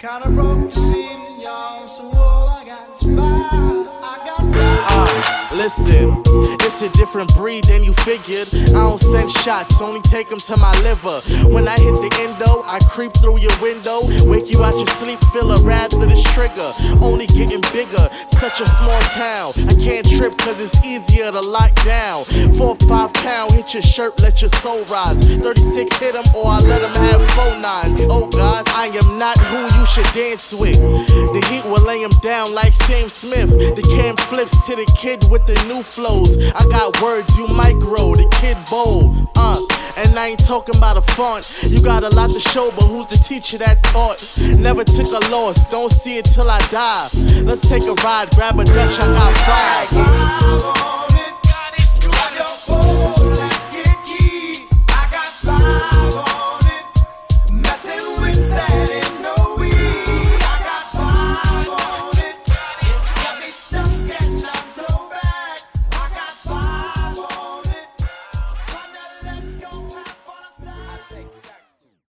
Kinda broke, you see y'all. So all I got is fire listen, it's a different breed than you figured. I don't send shots, only take them to my liver. When I hit the endo, I creep through your window, wake you out your sleep, feel a wrath of this trigger. Only getting bigger, such a small town. I can't trip cause it's easier to lock down. Four or five pound, hit your shirt, let your soul rise. 36 hit them or I let them have four nines. Oh God, I am not who you should dance with. The heat will lay him down like Sam Smith. The cam flips to the kid with the new flows. I got words you micro, the kid bold. Uh, and I ain't talking about a font. You got a lot to show, but who's the teacher that taught? Never took a loss, don't see it till I die. Let's take a ride, grab a Dutch, I got five. I got five on it, messing with that.